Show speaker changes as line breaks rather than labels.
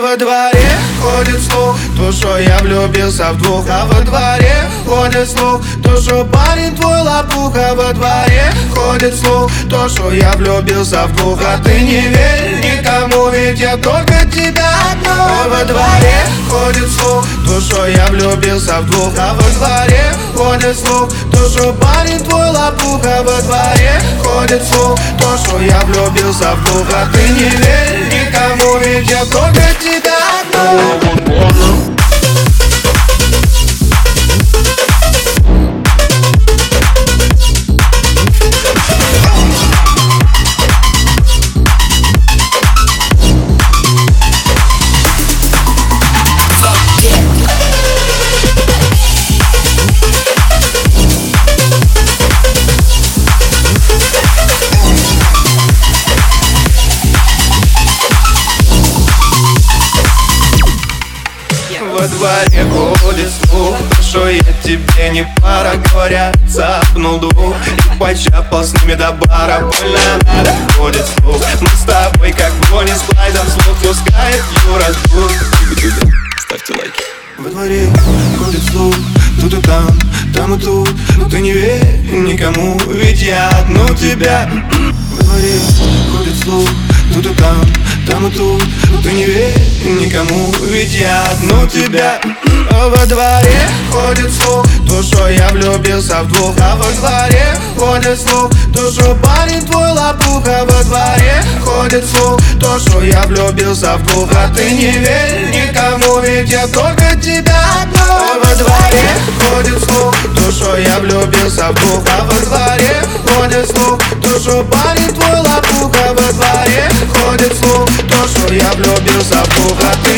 Во дворе ходит слух, то что я влюбился в двух. А во дворе ходит слух, то что парень твой лопуха Во дворе ходит слух, то что я влюбился в двух. А ты не верь никому, ведь я только тебя одну. Во дворе ходит слух, то что я влюбился в двух. А во дворе ходит слух, то что парень твой лопуха Во дворе ходит слух, то что я влюбился в двух. А ты не верь никому, ведь я только тебя Во дворе ходит слух Что я тебе не пара Говорят, цапнул дух И почапал с ними до бара Больно надо, ходит слух. Мы с тобой как Бонни с Клайдом Слух пускает Юра Дух
Ставьте лайки.
Во дворе ходит слух Тут и там, там и тут. Но ты не верь никому Ведь я одну тебя. Во дворе ходит слух Тут и там, там и тут. Ты не верь никому Ведь я одну тебя. Во дворе ходит слух То, что я влюбился в двух. А во дворе ходит слух То, что парень твой лопуха Во дворе ходит слух То, что я влюбился в двух. А ты не верь никому Ведь я только тебя одну. Во дворе ходит слух То, что я влюбился в двух. А во дворе ходит слух То, что парень твой лопуха я влюбился в двух А ты